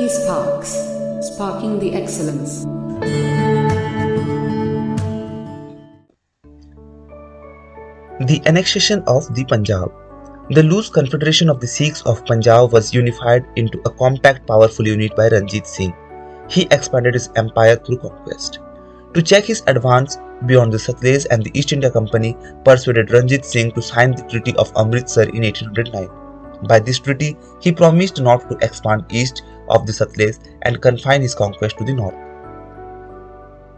eSparks, sparking the excellence. The annexation of the Punjab. The loose confederation of the Sikhs of Punjab was unified into a compact, powerful unit by Ranjit Singh. He expanded his empire through conquest. To check his advance beyond the Satluj and the East India Company persuaded Ranjit Singh to sign the Treaty of Amritsar in 1809. By this treaty, he promised not to expand east of the Satluj and confine his conquest to the north.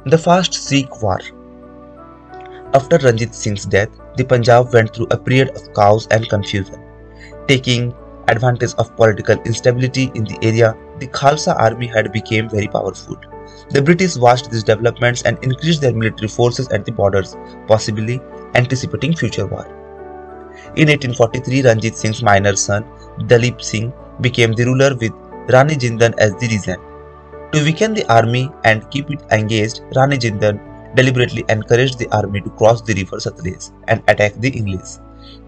The First Sikh War After Ranjit Singh's death, the Punjab went through a period of chaos and confusion. Taking advantage of political instability in the area, the Khalsa army had become very powerful. The British watched these developments and increased their military forces at the borders, possibly anticipating future war. In 1843, Ranjit Singh's minor son, Dalip Singh, became the ruler with Rani Jindan as the regent. To weaken the army and keep it engaged, Rani Jindan deliberately encouraged the army to cross the river Satluj and attack the English.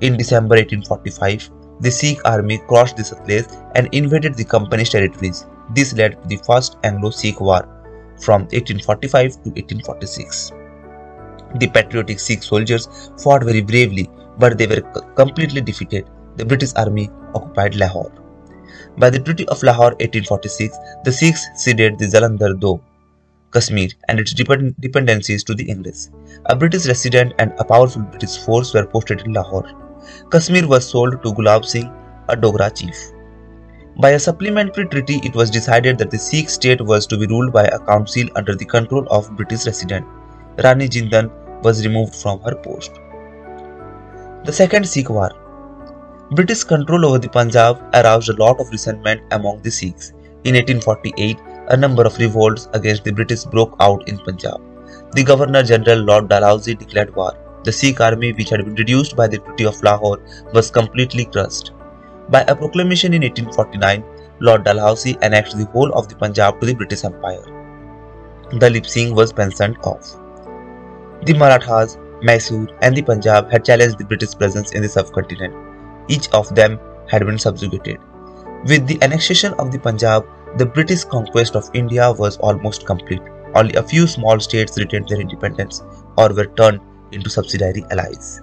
In December 1845, the Sikh army crossed the Satluj and invaded the company's territories. This led to the First Anglo-Sikh War from 1845 to 1846. The patriotic Sikh soldiers fought very bravely, but they were completely defeated. The British army occupied Lahore. By the Treaty of Lahore 1846, the Sikhs ceded the Jalandhar Doab, Kashmir and its dependencies to the English. A British resident and a powerful British force were posted in Lahore. Kashmir was sold to Gulab Singh, a Dogra chief. By a supplementary treaty, it was decided that the Sikh state was to be ruled by a council under the control of British resident. Rani Jindan was removed from her post. The Second Sikh War British control over the Punjab aroused a lot of resentment among the Sikhs. In 1848, a number of revolts against the British broke out in Punjab. The Governor General Lord Dalhousie declared war. The Sikh army, which had been reduced by the Treaty of Lahore, was completely crushed. By a proclamation in 1849, Lord Dalhousie annexed the whole of the Punjab to the British Empire. Dalip Singh was pensioned off. The Marathas, Mysore, and the Punjab had challenged the British presence in the subcontinent. Each of them had been subjugated. With the annexation of the Punjab, the British conquest of India was almost complete. Only a few small states retained their independence or were turned into subsidiary allies.